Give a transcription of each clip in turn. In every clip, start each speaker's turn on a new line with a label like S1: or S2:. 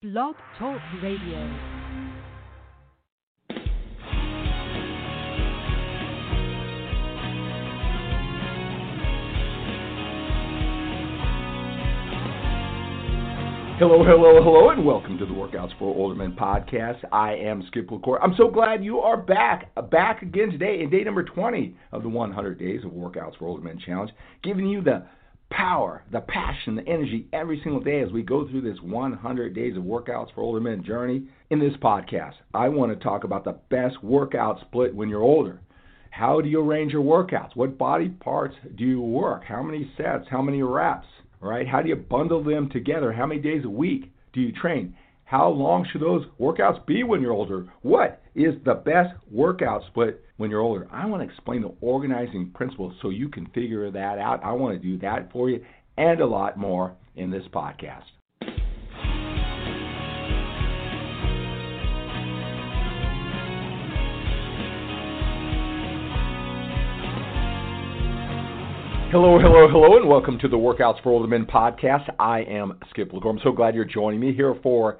S1: Blog Talk Radio.
S2: Hello, hello, hello, and welcome to the Workouts for Older Men podcast. I am Skip LaCour. I'm so glad you are back, back again today in day number 20 of the 100 Days of Workouts for Older Men Challenge, giving you the power, the passion, the energy every single day as we go through this 100 Days of Workouts for Older Men journey. In this podcast, I want to talk about the best workout split when you're older. How do you arrange your workouts? What body parts do you work? How many sets? How many reps? right? How do you bundle them together? How many days a week do you train? How long should those workouts be when you're older? What is the best workout split when you're older? I want to explain the organizing principles so you can figure that out. I want to do that for you and a lot more in this podcast. Hello, hello, hello, and welcome to the Workouts for Older Men podcast. I am Skip LaCour. I'm so glad you're joining me here for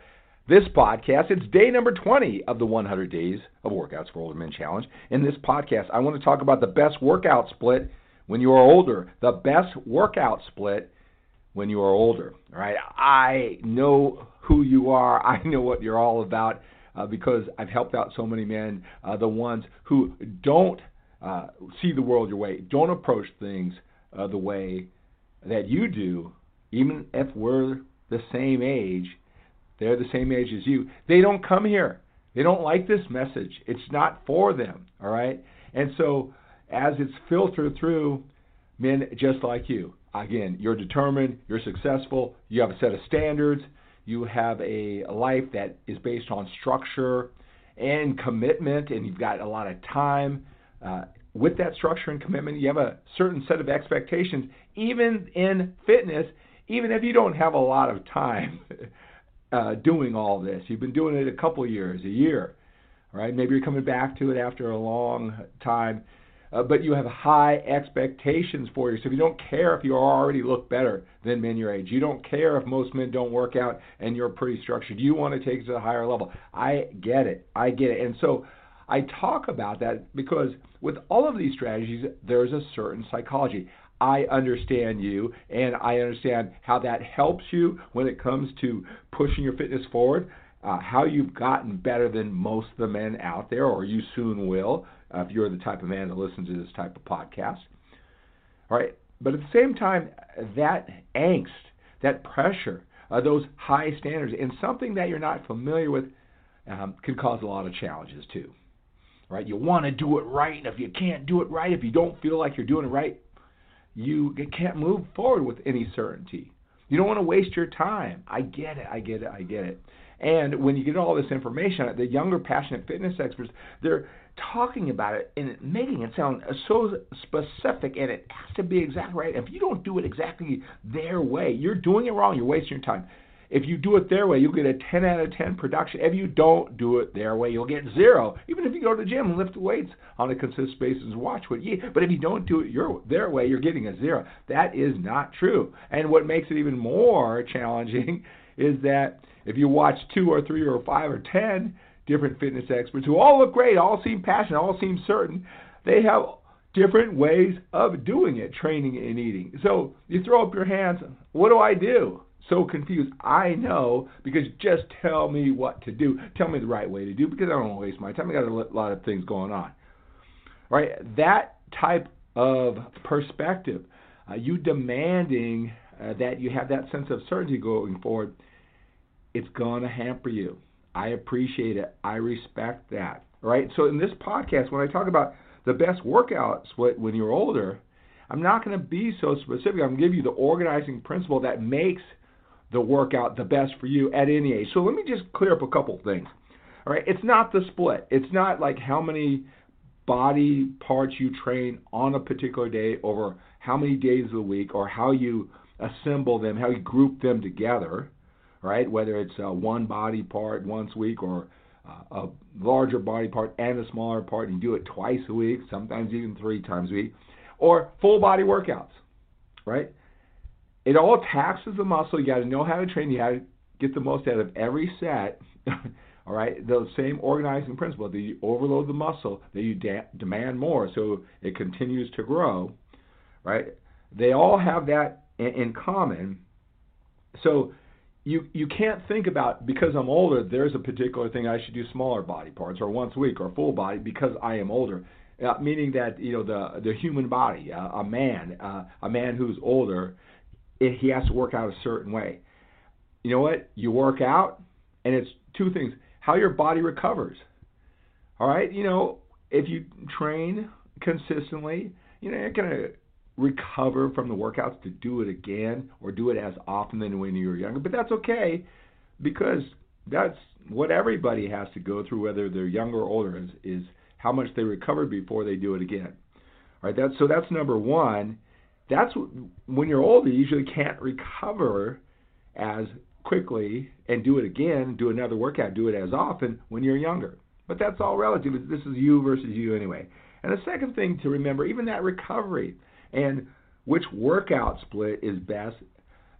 S2: this podcast. It's day number 20 of the 100 Days of Workouts for Older Men Challenge. In this podcast, I want to talk about the best workout split when you are older. The best workout split when you are older. All right, I know who you are. I know what you're all about uh, because I've helped out so many men, uh, the ones who don't uh, see the world your way, don't approach things uh, the way that you do, even if we're the same age, they're the same age as you. They don't come here. They don't like this message. It's not for them, all right? And so as it's filtered through men just like you, again, you're determined, you're successful, you have a set of standards, you have a life that is based on structure and commitment, and you've got a lot of time. Uh, with that structure and commitment, you have a certain set of expectations, even in fitness, even if you don't have a lot of time uh, doing all this. You've been doing it a couple years, a year, right? Maybe you're coming back to it after a long time, uh, but you have high expectations for yourself. You don't care if you already look better than men your age. You don't care if most men don't work out and you're pretty structured. You want to take it to a higher level. I get it. I get it. And so I talk about that because with all of these strategies, there's a certain psychology. I understand you and I understand how that helps you when it comes to pushing your fitness forward, uh, how you've gotten better than most of the men out there, or you soon will uh, if you're the type of man that listens to this type of podcast. All right, but at the same time, that angst, that pressure, uh, those high standards, and something that you're not familiar with um, can cause a lot of challenges too right? You want to do it right, and if you can't do it right, if you don't feel like you're doing it right, you can't move forward with any certainty. You don't want to waste your time. I get it. I get it. I get it. And when you get all this information, the younger passionate fitness experts, they're talking about it and making it sound so specific, and it has to be exactly right. If you don't do it exactly their way, you're doing it wrong. You're wasting your time. If you do it their way, you'll get a 10 out of 10 production. If you don't do it their way, you'll get zero. Even if you go to the gym and lift weights on a consistent basis watch what you eat. But if you don't do it your their way, you're getting a zero. That is not true. And what makes it even more challenging is that if you watch two or three or five or 10 different fitness experts who all look great, all seem passionate, all seem certain, they have different ways of doing it, training and eating. So you throw up your hands, what do I do? So confused. I know because just tell me what to do. Tell me the right way to do because I don't want to waste my time. I got a lot of things going on. Right? That type of perspective, uh, you demanding uh, that you have that sense of certainty going forward, it's going to hamper you. I appreciate it. I respect that. Right? So in this podcast, when I talk about the best workouts when you're older, I'm not going to be so specific. I'm going to give you the organizing principle that makes – the workout the best for you at any age. So let me just clear up a couple things. All right, it's not the split. It's not like how many body parts you train on a particular day over how many days of the week or how you assemble them, how you group them together, right? Whether it's uh, one body part once a week or uh, a larger body part and a smaller part, and you do it twice a week, sometimes even three times a week, or full body workouts, right? It all taxes the muscle. You got to know how to train. You got to get the most out of every set, all right, those same organizing principle that you overload the muscle, that you de- demand more so it continues to grow, right? They all have that in, in common. So you you can't think about because I'm older, there's a particular thing I should do smaller body parts or once a week or full body because I am older. Uh, meaning that you know the the human body, uh, a man, uh, a man who's older, it, he has to work out a certain way. You know what? You work out, and it's two things: how your body recovers. All right, you know, if you train consistently, you know you're gonna recover from the workouts to do it again or do it as often than when you were younger. But that's okay because that's what everybody has to go through, whether they're younger or older, is, is how much they recover before they do it again. All right, that's so that's number one. That's when you're older, you usually can't recover as quickly and do it again, do another workout, do it as often when you're younger. But that's all relative. This is you versus you anyway. And the second thing to remember, even that recovery, and which workout split is best.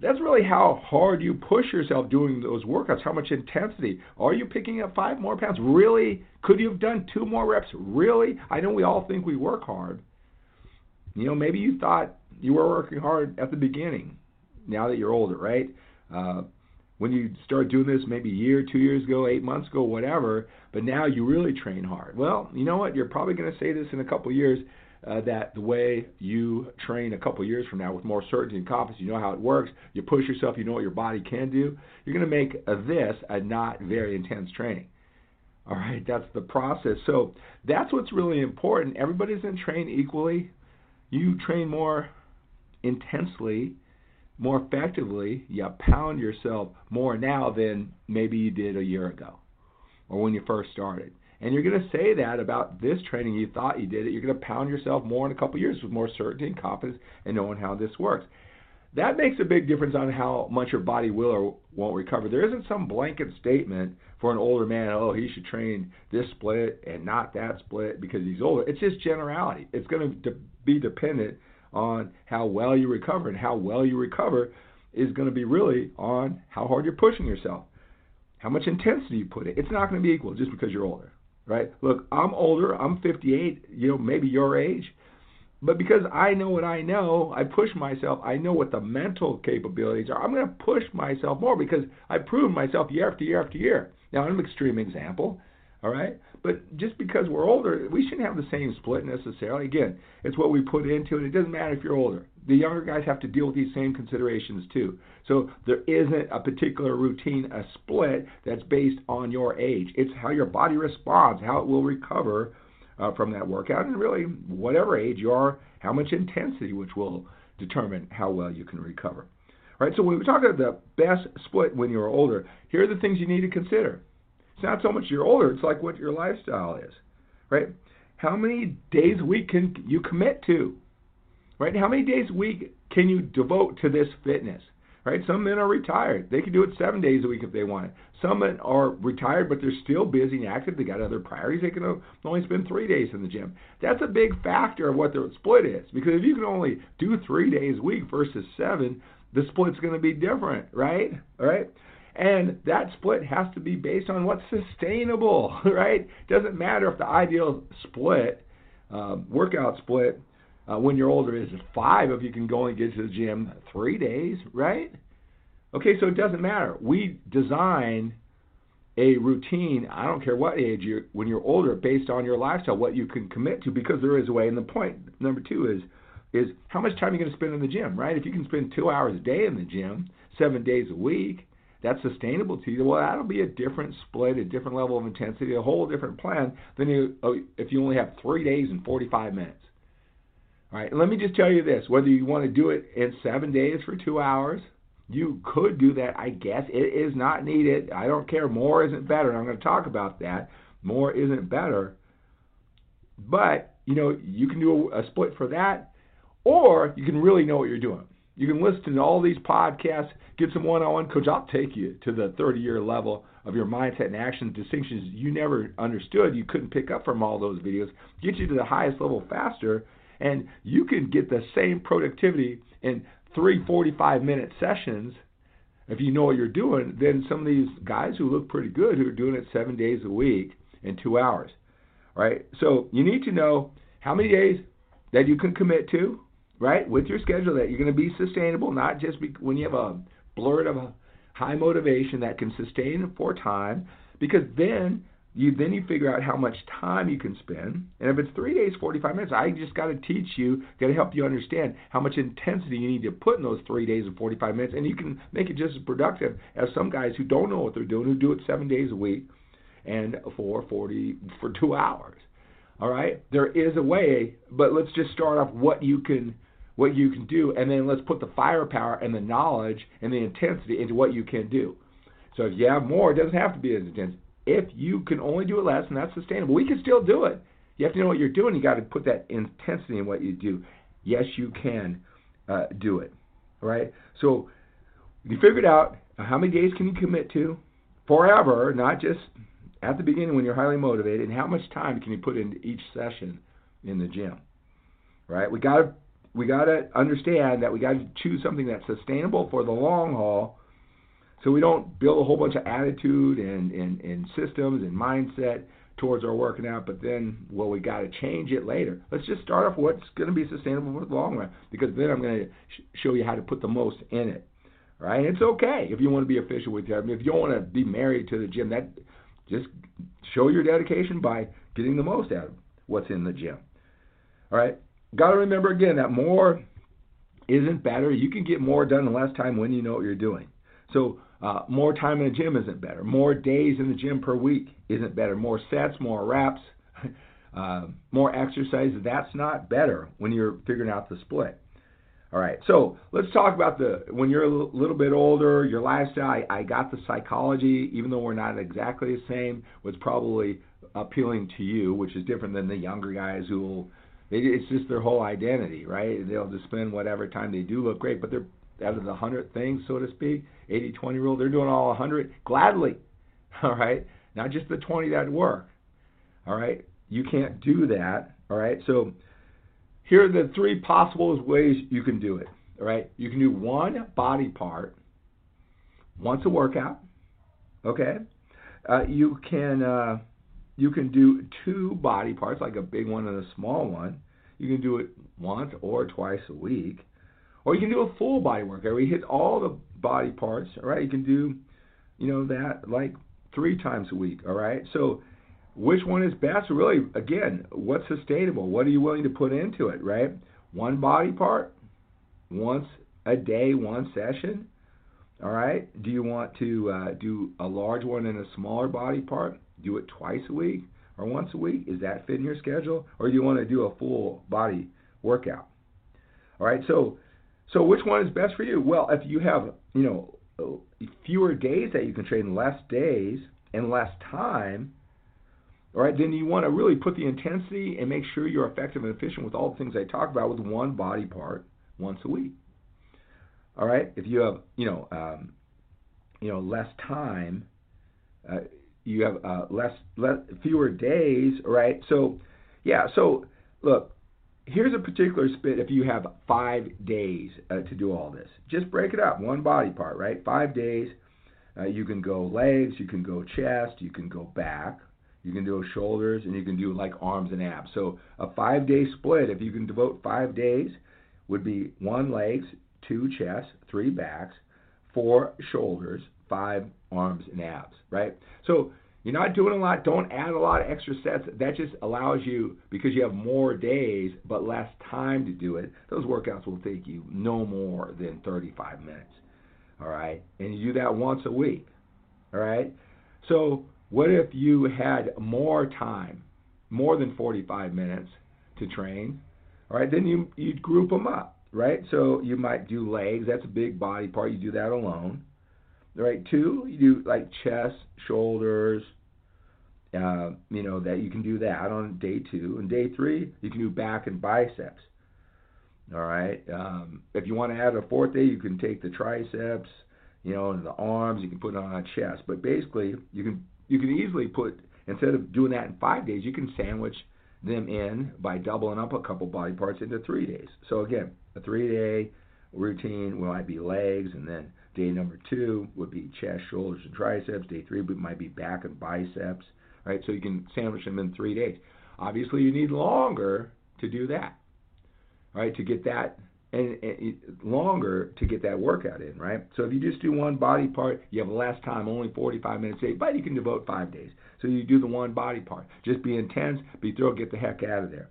S2: That's really how hard you push yourself doing those workouts, how much intensity. Are you picking up five more pounds? Really? Could you have done two more reps? Really? I know we all think we work hard. You know, maybe you thought you were working hard at the beginning, now that you're older, right? Uh, when you start doing this maybe a year, two years ago, eight months ago, whatever, but now you really train hard. Well, you know what? You're probably going to say this in a couple of years uh, that the way you train a couple of years from now with more certainty and confidence, you know how it works, you push yourself, you know what your body can do, you're going to make a, this a not very intense training. All right, that's the process. So that's what's really important. Everybody doesn't train equally. You train more intensely, more effectively. You pound yourself more now than maybe you did a year ago or when you first started. And you're going to say that about this training. You thought you did it. You're going to pound yourself more in a couple years with more certainty and confidence and knowing how this works. That makes a big difference on how much your body will or won't recover. There isn't some blanket statement for an older man, oh, he should train this split and not that split because he's older. It's just generality. It's going to be dependent on how well you recover, and how well you recover is going to be really on how hard you're pushing yourself, how much intensity you put in. It's not going to be equal just because you're older right? Look, I'm older. I'm 58. You know, maybe your age. But because I know what I know, I push myself. I know what the mental capabilities are. I'm going to push myself more because I prove myself year after year after year. Now, I'm an extreme example, all right? But just because we're older, we shouldn't have the same split necessarily. Again, it's what we put into it. It doesn't matter if you're older. The younger guys have to deal with these same considerations too. So there isn't a particular routine, a split that's based on your age. It's how your body responds, how it will recover uh, from that workout, and really whatever age you are, how much intensity, which will determine how well you can recover. All right, so when we talk about the best split when you're older, here are the things you need to consider. It's not so much you're older, it's like what your lifestyle is, right? How many days a week can you commit to? Right? How many days a week can you devote to this fitness? Right? Some men are retired. They can do it seven days a week if they want it. Some men are retired, but they're still busy and active. They got other priorities. They can only spend three days in the gym. That's a big factor of what the split is. Because if you can only do three days a week versus seven, the split's going to be different, right? All right. And that split has to be based on what's sustainable, right? Doesn't matter if the ideal split, uh, workout split, uh, when you're older is five if you can go and get to the gym three days, right? Okay, so it doesn't matter. We design a routine, I don't care what age you're, when you're older, based on your lifestyle, what you can commit to, because there is a way. And the point number two is, is how much time you're going to spend in the gym, right? If you can spend two hours a day in the gym, seven days a week, that's sustainable to you, well, that'll be a different split, a different level of intensity, a whole different plan than you, oh, if you only have three days and 45 minutes. All right, let me just tell you this whether you want to do it in seven days for two hours, you could do that, I guess. It is not needed. I don't care. More isn't better. I'm going to talk about that. More isn't better. But, you know, you can do a, a split for that, or you can really know what you're doing. You can listen to all these podcasts, get some one on one coach. I'll take you to the 30 year level of your mindset and action distinctions you never understood, you couldn't pick up from all those videos, get you to the highest level faster, and you can get the same productivity in three 45 minute sessions if you know what you're doing, then some of these guys who look pretty good who are doing it seven days a week in two hours, right? So you need to know how many days that you can commit to, right, with your schedule that you're going to be sustainable, not just when you have a blurt of a high motivation that can sustain for time, because then you then you figure out how much time you can spend. And if it's three days, 45 minutes, I just got to teach you, got to help you understand how much intensity you need to put in those three days and 45 minutes, and you can make it just as productive as some guys who don't know what they're doing, who do it seven days a week and for 40 for two hours. All right, there is a way, but let's just start off what you can what you can do, and then let's put the firepower and the knowledge and the intensity into what you can do. So if you have more, it doesn't have to be as intense. If you can only do it less, and that's sustainable, we can still do it. You have to know what you're doing. You got to put that intensity in what you do. Yes, you can uh, do it. All right. So you figured out how many days can you commit to forever, not just at the beginning when you're highly motivated, and how much time can you put into each session in the gym. Right? We got to we got to understand that we got to choose something that's sustainable for the long haul so we don't build a whole bunch of attitude and, and, and systems and mindset towards our working out, but then, well, we got to change it later. Let's just start off what's going to be sustainable for the long run, because then I'm going to sh- show you how to put the most in it. Right? It's okay if you want to be official with your. I mean, if you don't want to be married to the gym, that just show your dedication by getting the most out of what's in the gym. All right? Got to remember again that more isn't better. You can get more done in less time when you know what you're doing. So, uh, more time in the gym isn't better. More days in the gym per week isn't better. More sets, more reps, uh, more exercise. That's not better when you're figuring out the split. All right, so let's talk about the when you're a little bit older, your lifestyle. I, I got the psychology, even though we're not exactly the same, was probably appealing to you, which is different than the younger guys who will. It's just their whole identity, right? They'll just spend whatever time they do look great, but they're out of the hundred things, so to speak, 80-20 rule. They're doing all 100 gladly, all right? Not just the 20 that work, all right? You can't do that, all right? So here are the three possible ways you can do it. All right, you can do one body part once a workout. Okay, uh, you can uh, you can do two body parts, like a big one and a small one. You can do it once or twice a week, or you can do a full body workout where you hit all the body parts. All right, you can do you know that like three times a week. All right, so which one is best? Really, again, what's sustainable? What are you willing to put into it, right? One body part, once a day, one session. All right. Do you want to uh, do a large one and a smaller body part? Do it twice a week or once a week? Is that fit in your schedule, or do you want to do a full body workout? All right. So, so which one is best for you? Well, if you have you know fewer days that you can trade train, less days and less time, all right, then you want to really put the intensity and make sure you're effective and efficient with all the things I talk about with one body part once a week. All right, if you have you know um, you know less time, uh, you have uh, less, less fewer days. Right, so yeah, so look, here's a particular split. If you have five days uh, to do all this, just break it up, one body part, right? Five days. Uh, you can go legs, you can go chest, you can go back, you can do shoulders, and you can do like arms and abs. So a five day split, if you can devote five days, would be one legs, two chests, three backs, four shoulders, five arms and abs, right? So you're not doing a lot. Don't add a lot of extra sets. That just allows you, because you have more days but less time to do it, those workouts will take you no more than 35 minutes. All right? And you do that once a week. All right? So what if you had more time, more than 45 minutes to train? All right, then you you'd group them up, right? So you might do legs. That's a big body part. You do that alone. Right, two, you do like chest, shoulders. Uh, you know that you can do that on day two. And day three, you can do back and biceps. All right. Um, if you want to add a fourth day, you can take the triceps, you know, and the arms. You can put it on a chest. But basically, you can you can easily put instead of doing that in five days, you can sandwich them in by doubling up a couple body parts into three days. So again, a three-day routine will might be legs, and then Day number two would be chest, shoulders, and triceps. Day three might be back and biceps. Right, so you can sandwich them in three days. Obviously, you need longer to do that. Right, to get that and, and, longer to get that workout in, right? So if you just do one body part, you have less time, only 45 minutes a day, but you can devote five days. So you do the one body part. Just be intense, be thorough, get the heck out of there.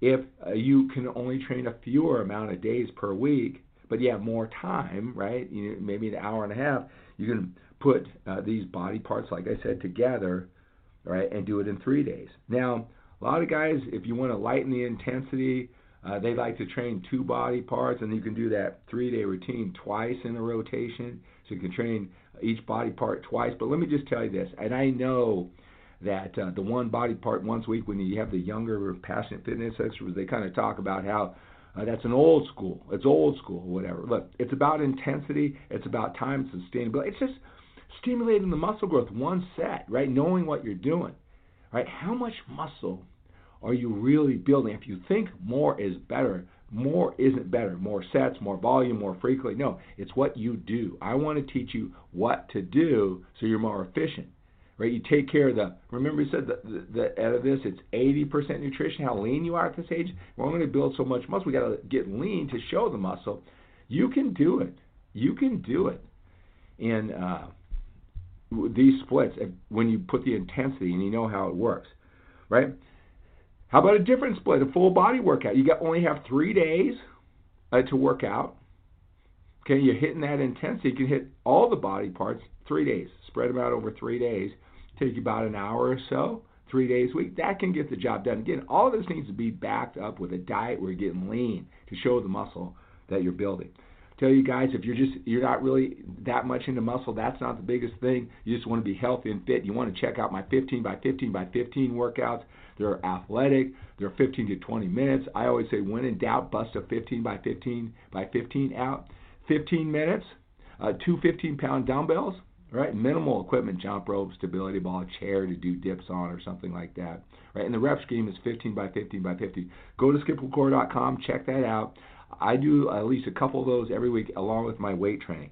S2: If uh, you can only train a fewer amount of days per week, but you have more time, right? You maybe an hour and a half, you can put uh, these body parts, like I said, together, right, and do it in three days. Now, a lot of guys, if you want to lighten the intensity, uh, they like to train two body parts, and you can do that three day routine twice in a rotation. So you can train each body part twice. But let me just tell you this, and I know that uh, the one body part once a week, when you have the younger passionate fitness experts, they kind of talk about how uh, that's an old school. It's old school, whatever. Look, it's about intensity. It's about time sustainability. It's just stimulating the muscle growth one set, right? Knowing what you're doing, right? How much muscle are you really building? If you think more is better, more isn't better. More sets, more volume, more frequently. No, it's what you do. I want to teach you what to do so you're more efficient. Right? You take care of the. Remember, you said that the, out of this, it's 80% nutrition. How lean you are at this age. We're only going to build so much muscle. We got to get lean to show the muscle. You can do it. You can do it. In uh, these splits, when you put the intensity and you know how it works, right? How about a different split, a full body workout? You got only have three days uh, to work out. Okay, you're hitting that intensity. You can hit all the body parts three days. Spread them out over three days. Take you about an hour or so, three days a week. That can get the job done. Again, all of this needs to be backed up with a diet where you're getting lean to show the muscle that you're building tell you guys if you're just you're not really that much into muscle, that's not the biggest thing. You just want to be healthy and fit. You want to check out my 15 by 15 by 15 workouts. They're athletic. They're 15 to 20 minutes. I always say, when in doubt, bust a 15 by 15 by 15 out. 15 minutes, uh, two 15 pound dumbbells, right? Minimal equipment, jump rope, stability ball, chair to do dips on, or something like that, right? And the rep scheme is 15 by 15 by 50. Go to skiplacour.com, check that out. I do at least a couple of those every week along with my weight training.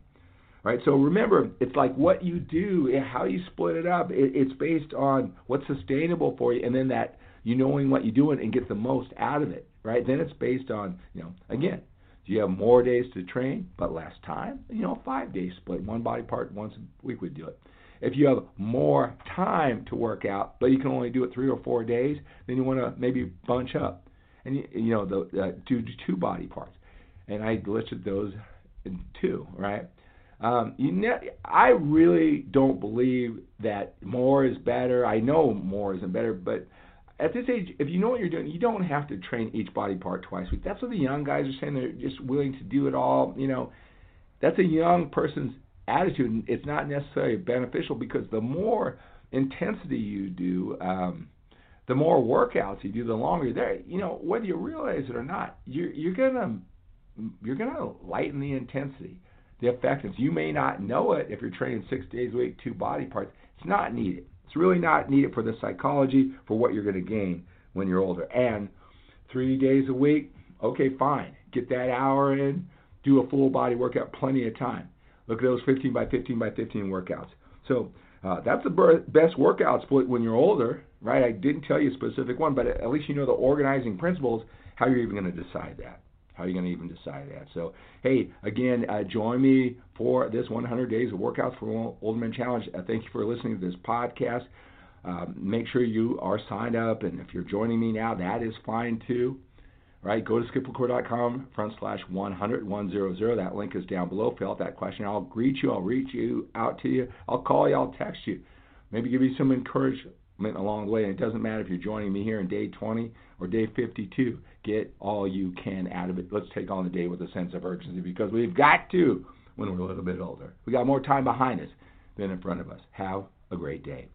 S2: Right? So remember, it's like what you do, how you split it up. it's based on what's sustainable for you, and then that you knowing what you're doing and get the most out of it. Right? Then it's based on, you know, again, do you have more days to train but less time? You know, five days split, one body part once a week would do it. If you have more time to work out, but you can only do it three or four days, then you want to maybe bunch up and you know the uh, two two body parts, and I listed those in two, right? Um, you ne- I really don't believe that more is better. I know more isn't better, but at this age, if you know what you're doing, you don't have to train each body part twice a week. That's what the young guys are saying. They're just willing to do it all. You know, that's a young person's attitude, and it's not necessarily beneficial because the more intensity you do, um, the more workouts you do, the longer you're there. You know, whether you realize it or not, you're you're gonna you're gonna lighten the intensity, the effectiveness. You may not know it if you're training six days a week, two body parts. It's not needed. It's really not needed for the psychology for what you're going to gain when you're older. And three days a week, okay, fine. Get that hour in. Do a full body workout, plenty of time. Look at those 15 by 15 by 15 workouts. So uh, that's the best workout split when you're older, right? I didn't tell you a specific one, but at least you know the organizing principles, how you're even going to decide that. How are you going to even decide that? So, hey, again, uh, join me for this 100 Days of Workouts for Old Men Challenge. Uh, thank you for listening to this podcast. Um, make sure you are signed up, and if you're joining me now, that is fine too. Right? Go to skiplacour.com front slash 100 100. That link is down below. Fill out that question. I'll greet you. I'll reach you out to you. I'll call you. I'll text you. Maybe give you some encouragement along the way. And it doesn't matter if you're joining me here in day 20 or day 52. Get all you can out of it. Let's take on the day with a sense of urgency because we've got to when we're a little bit older. We got more time behind us than in front of us. Have a great day.